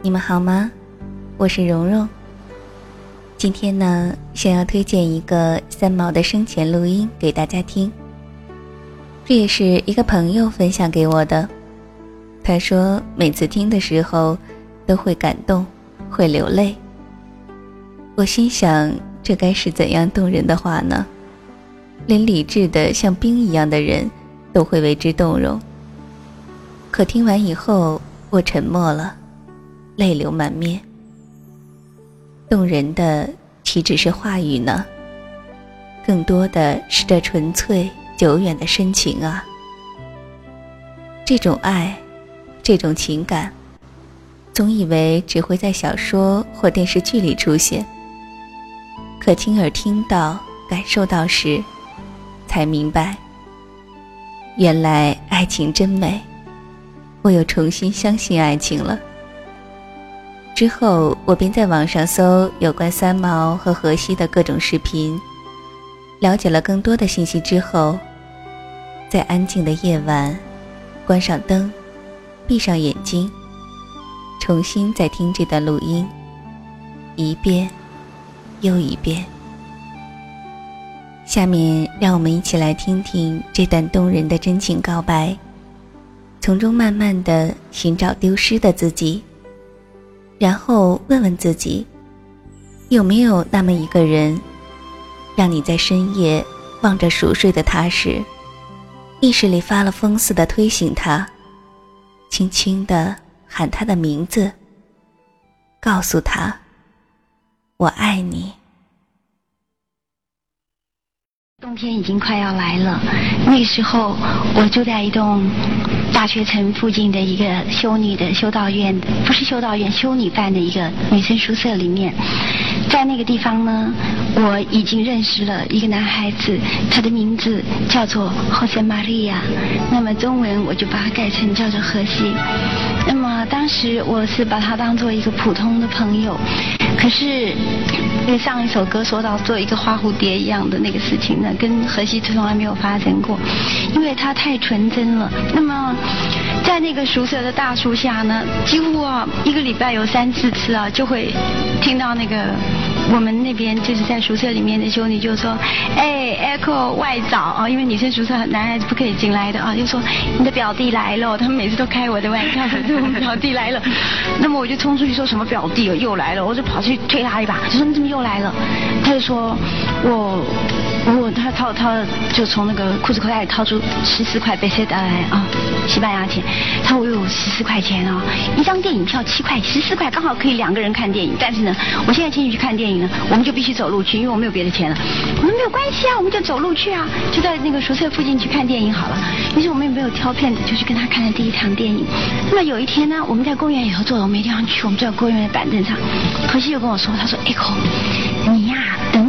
你们好吗？我是蓉蓉。今天呢，想要推荐一个三毛的生前录音给大家听。这也是一个朋友分享给我的。他说每次听的时候都会感动，会流泪。我心想，这该是怎样动人的话呢？连理智的像冰一样的人都会为之动容。可听完以后，我沉默了，泪流满面。动人的岂止是话语呢？更多的是这纯粹久远的深情啊！这种爱，这种情感，总以为只会在小说或电视剧里出现，可亲耳听到、感受到时，才明白，原来爱情真美。我又重新相信爱情了。之后，我便在网上搜有关三毛和荷西的各种视频，了解了更多的信息之后，在安静的夜晚，关上灯，闭上眼睛，重新再听这段录音，一遍又一遍。下面，让我们一起来听听这段动人的真情告白，从中慢慢的寻找丢失的自己。然后问问自己，有没有那么一个人，让你在深夜望着熟睡的他时，意识里发了疯似的推醒他，轻轻的喊他的名字，告诉他：“我爱你。”冬天已经快要来了，那个时候我住在一栋大学城附近的一个修女的修道院，不是修道院，修女办的一个女生宿舍里面，在那个地方呢，我已经认识了一个男孩子，他的名字叫做 Jose Maria，那么中文我就把它改成叫做荷西。当时我是把他当做一个普通的朋友，可是。那上一首歌说到做一个花蝴蝶一样的那个事情呢，跟荷西从来没有发生过，因为他太纯真了。那么在那个熟舍的大树下呢，几乎啊一个礼拜有三四次啊，就会听到那个。我们那边就是在宿舍里面的兄弟就说：“哎，Echo 外早啊，因为女生宿舍男孩子不可以进来的啊，就说你的表弟来了。他们每次都开我的玩笑，说我们表弟来了。那么我就冲出去说什么表弟又来了，我就跑去推他一把，就说你怎么又来了？他就说我。”我他掏掏就从那个裤子口袋里掏出十四块贝塞达来啊，西班牙钱。他说我有十四块钱啊，一张电影票七块，十四块刚好可以两个人看电影。但是呢，我现在请你去看电影呢，我们就必须走路去，因为我没有别的钱了。我说没有关系啊，我们就走路去啊，就在那个宿舍附近去看电影好了。于是我们也没有挑片子，就去跟他看了第一场电影。那么有一天呢，我们在公园里头坐，我没地方去，我们坐在公园的板凳上。何西又跟我说，他说 Echo，你呀。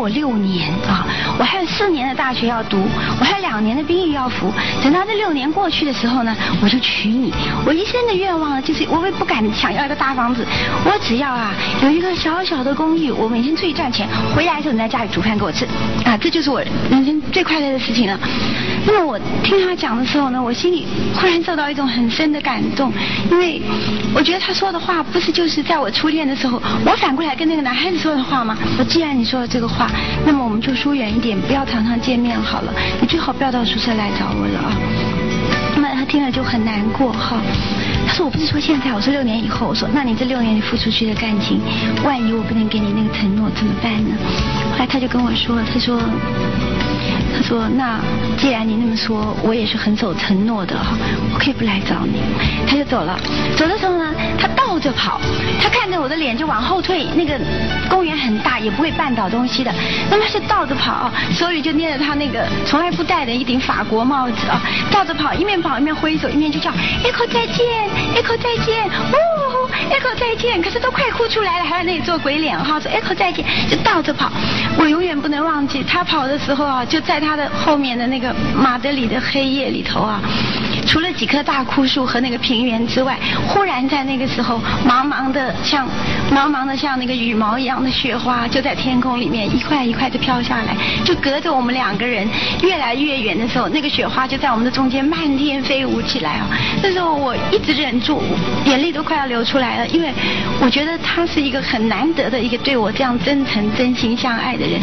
我六年啊，我还有四年的大学要读，我还有两年的兵役要服。等到这六年过去的时候呢，我就娶你。我一生的愿望就是，我也不敢想要一个大房子，我只要啊有一个小小的公寓，我每天出去赚钱，回来的时候你在家里煮饭给我吃，啊，这就是我人生最快乐的事情了。那么我听他讲的时候呢，我心里忽然受到一种很深的感动，因为我觉得他说的话不是就是在我初恋的时候，我反过来跟那个男孩子说的话吗？我既然你说了这个话，那么我们就疏远一点，不要常常见面好了。你最好不要到宿舍来找我了啊。那么他听了就很难过哈。他说我不是说现在，我说六年以后。我说那你这六年你付出去的感情，万一我不能给你那个承诺怎么办呢？后来他就跟我说，他说。他说：“那既然你那么说，我也是很守承诺的哈，我可以不来找你。”他就走了。走的时候呢，他倒着跑，他看着我的脸就往后退。那个公园很大，也不会绊倒东西的。那么是倒着跑，手里就捏着他那个从来不戴的一顶法国帽子啊，倒着跑，一面跑一面挥手，一面就叫 Echo 再见，Echo 再见，哦，Echo 再见。可是都快哭出来了，还在那里做鬼脸哈，说 Echo 再见，就倒着跑。我永远不能忘记他跑的时候啊，就在他的后面的那个马德里的黑夜里头啊，除了几棵大枯树和那个平原之外，忽然在那个时候，茫茫的像茫茫的像那个羽毛一样的雪花，就在天空里面一块一块的飘下来，就隔着我们两个人越来越远的时候，那个雪花就在我们的中间漫天飞舞起来啊！那时候我一直忍住，眼泪都快要流出来了，因为我觉得他是一个很难得的一个对我这样真诚、真心相爱的人。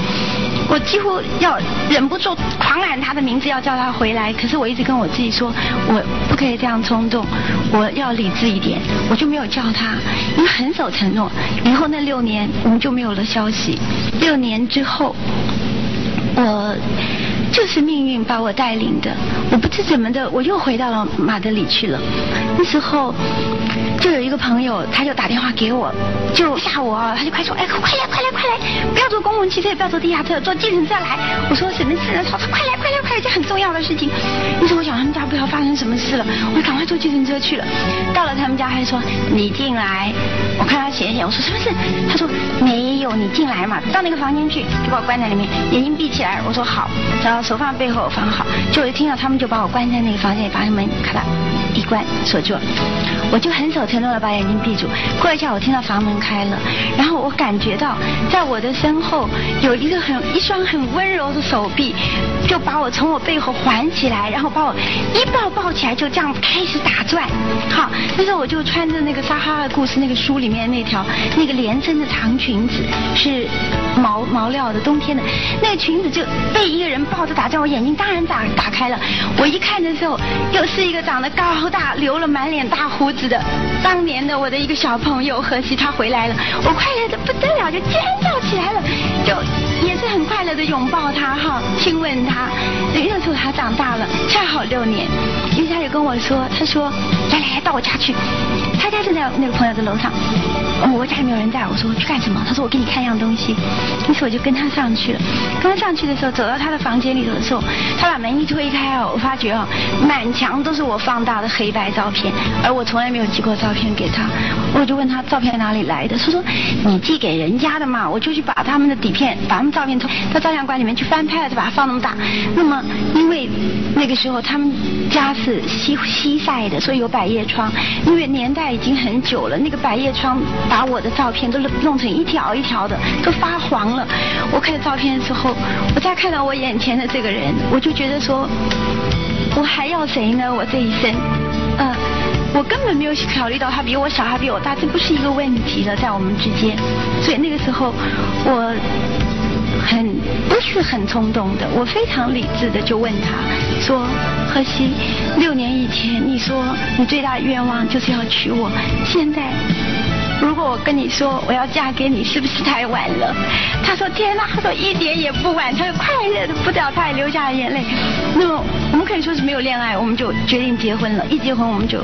我几乎要忍不住狂喊他的名字，要叫他回来。可是我一直跟我自己说，我不可以这样冲动，我要理智一点。我就没有叫他，因为很守承诺。以后那六年我们就没有了消息。六年之后，我就是命运把我带领的。我不知怎么的，我又回到了马德里去了。那时候。就有一个朋友，他就打电话给我，就吓我，他就快说，哎，快来快来快来，不要坐公共汽车，不要坐地下车，坐计程车来。我说什么事呢？他说快来快来快来，这很重要的事情。于是我想他们家不知道发生什么事了，我赶快坐计程车去了。到了他们家，还说你进来。我看他写一写，我说什么事？他说没有，你进来嘛。到那个房间去，就把我关在里面，眼睛闭起来。我说好，然后手放背后放好。就我一听到他们就把我关在那个房间里，把门咔啦一关锁住。我就很守承诺的把眼睛闭住。过一下，我听到房门开了，然后我感觉到在我的身后有一个很一双很温柔的手臂，就把我从我背后环起来，然后把我一抱抱起来，就这样开始打转。好，那时候我就穿着那个《撒哈拉故事》那个书里面那条那个连身的长裙子，是毛毛料的，冬天的那个裙子就被一个人抱着打在，我眼睛当然打打开了。我一看的时候，又是一个长得高大、留了满脸大胡子的。当年的我的一个小朋友何西他回来了，我快乐的不得了，就尖叫起来了，就也是很快乐的拥抱他哈，亲吻他。那时候他长大了，恰好六年，于是他就跟我说，他说来来来到我家去，他家就在那个朋友的楼上，我家里没有人在，我说去干什么？他说我给你看一样东西，于是我就跟他上去了。刚上去的时候，走到他的房间里头的时候，他把门一推开哦，我发觉哦，满墙都是我放大的黑白照片，而我从来没有寄过照片给他。我就问他照片哪里来的，他说你寄给人家的嘛，我就去把他们的底片，把他们照片从到照相馆里面去翻拍了，就把它放那么大。那么因为那个时候他们家是西西晒的，所以有百叶窗。因为年代已经很久了，那个百叶窗把我的照片都弄成一条一条的，都发黄了。我看到照片的时候，我再看到我眼前的这个人，我就觉得说，我还要谁呢？我这一生，嗯，我根本没有考虑到他比我小，他比我大，这不是一个问题了，在我们之间。所以那个时候，我很不是很冲动的，我非常理智的就问他说：“何西，六年以前你说你最大的愿望就是要娶我，现在。”如果我跟你说我要嫁给你，是不是太晚了？他说天哪，他说一点也不晚，他就快乐的不得了，他也流下了眼泪。那么我们可以说是没有恋爱，我们就决定结婚了。一结婚我们就。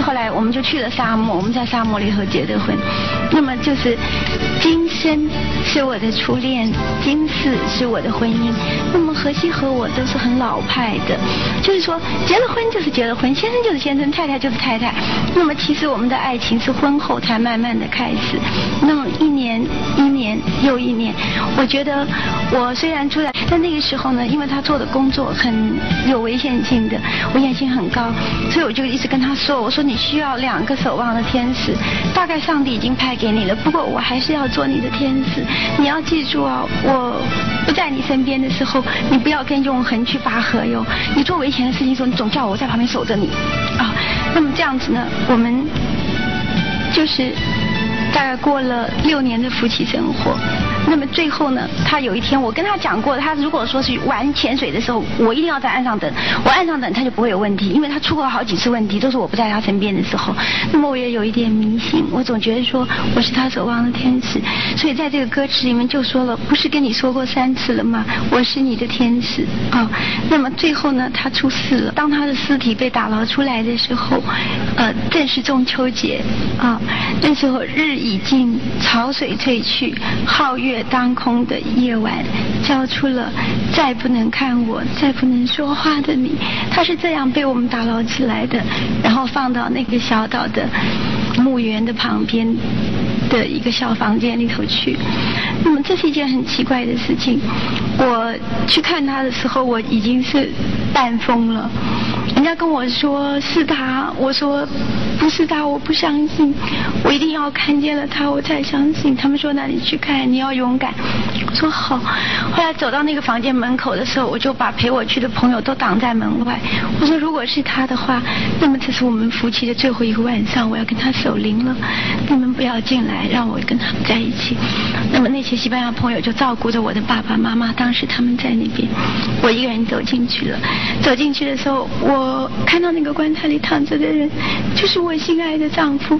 后来我们就去了沙漠，我们在沙漠里头结的婚。那么就是今生是我的初恋，今世是我的婚姻。那么何西和我都是很老派的，就是说结了婚就是结了婚，先生就是先生，太太就是太太。那么其实我们的爱情是婚后才慢慢的开始。那么一年一年又一年，我觉得我虽然出来，但那个时候呢，因为他做的工作很有危险性的，危险性很高，所以我就一直跟他说。我说你需要两个守望的天使，大概上帝已经派给你了。不过我还是要做你的天使，你要记住啊，我不在你身边的时候，你不要跟永恒去拔河哟。你做危险的事情时候，你总叫我在旁边守着你啊。那么这样子呢，我们就是大概过了六年的夫妻生活。那么最后呢，他有一天我跟他讲过，他如果说是玩潜水的时候，我一定要在岸上等，我岸上等他就不会有问题，因为他出过好几次问题，都是我不在他身边的时候。那么我也有一点迷信，我总觉得说我是他守望的天使，所以在这个歌词里面就说了，不是跟你说过三次了吗？我是你的天使啊。那么最后呢，他出事了，当他的尸体被打捞出来的时候，呃，正是中秋节啊，那时候日已尽，潮水退去，皓月。当空的夜晚，交出了再不能看我、再不能说话的你。他是这样被我们打捞起来的，然后放到那个小岛的墓园的旁边的一个小房间里头去。那么这是一件很奇怪的事情。我去看他的时候，我已经是半疯了。人家跟我说是他，我说不是他，我不相信，我一定要看见了他，我才相信。他们说那你去看，你要勇敢。我说好。后来走到那个房间门口的时候，我就把陪我去的朋友都挡在门外。我说如果是他的话，那么这是我们夫妻的最后一个晚上，我要跟他守灵了。你们不要进来，让我跟他们在一起。那么那些西班牙朋友就照顾着我的爸爸妈妈，当时他们在那边，我一个人走进去了。走进去的时候，我我看到那个棺材里躺着的人，就是我心爱的丈夫。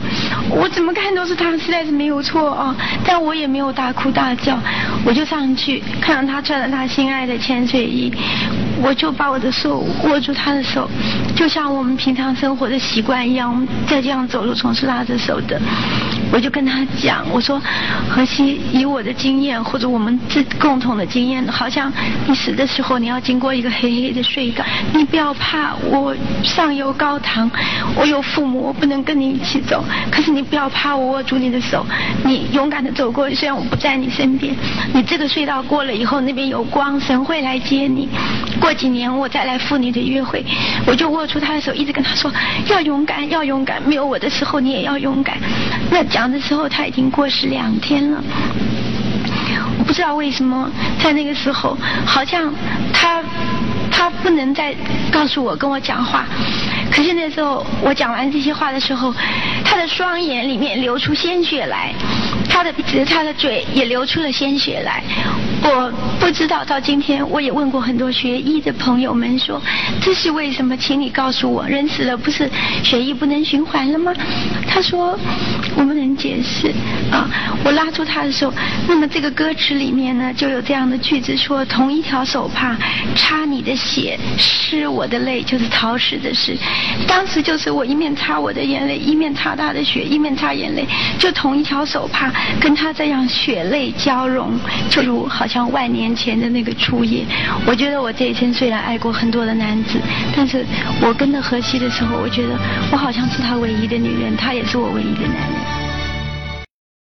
我怎么看都是他，实在是没有错啊！但我也没有大哭大叫，我就上去看到他穿着他心爱的潜水衣，我就把我的手握住他的手，就像我们平常生活的习惯一样，我们再这样走路总是拉着手的。我就跟他讲，我说，何西，以我的经验或者我们自共同的经验，好像你死的时候你要经过一个黑黑的隧道，你不要怕，我我上有高堂，我有父母，我不能跟你一起走，可是你不要怕，我握住你的手，你勇敢的走过，虽然我不在你身边，你这个隧道过了以后，那边有光，神会来接你，过几年我再来赴你的约会，我就握住他的手，一直跟他说，要勇敢，要勇敢，没有我的时候你也要勇敢，那。讲的时候他已经过世两天了，我不知道为什么在那个时候，好像他他不能再告诉我跟我讲话，可是那时候我讲完这些话的时候，他的双眼里面流出鲜血来。他的鼻子，他的嘴也流出了鲜血来。我不知道到今天，我也问过很多学医的朋友们说，这是为什么？请你告诉我，人死了不是血液不能循环了吗？他说我们能解释啊。我拉住他的时候，那么这个歌词里面呢就有这样的句子说：同一条手帕擦你的血，湿我的泪，就是潮湿的湿。当时就是我一面擦我的眼泪，一面擦他的血，一面擦眼泪，就同一条手帕。跟他这样血泪交融，就如好像万年前的那个初夜。我觉得我这一生虽然爱过很多的男子，但是我跟着荷西的时候，我觉得我好像是他唯一的女人，他也是我唯一的男人。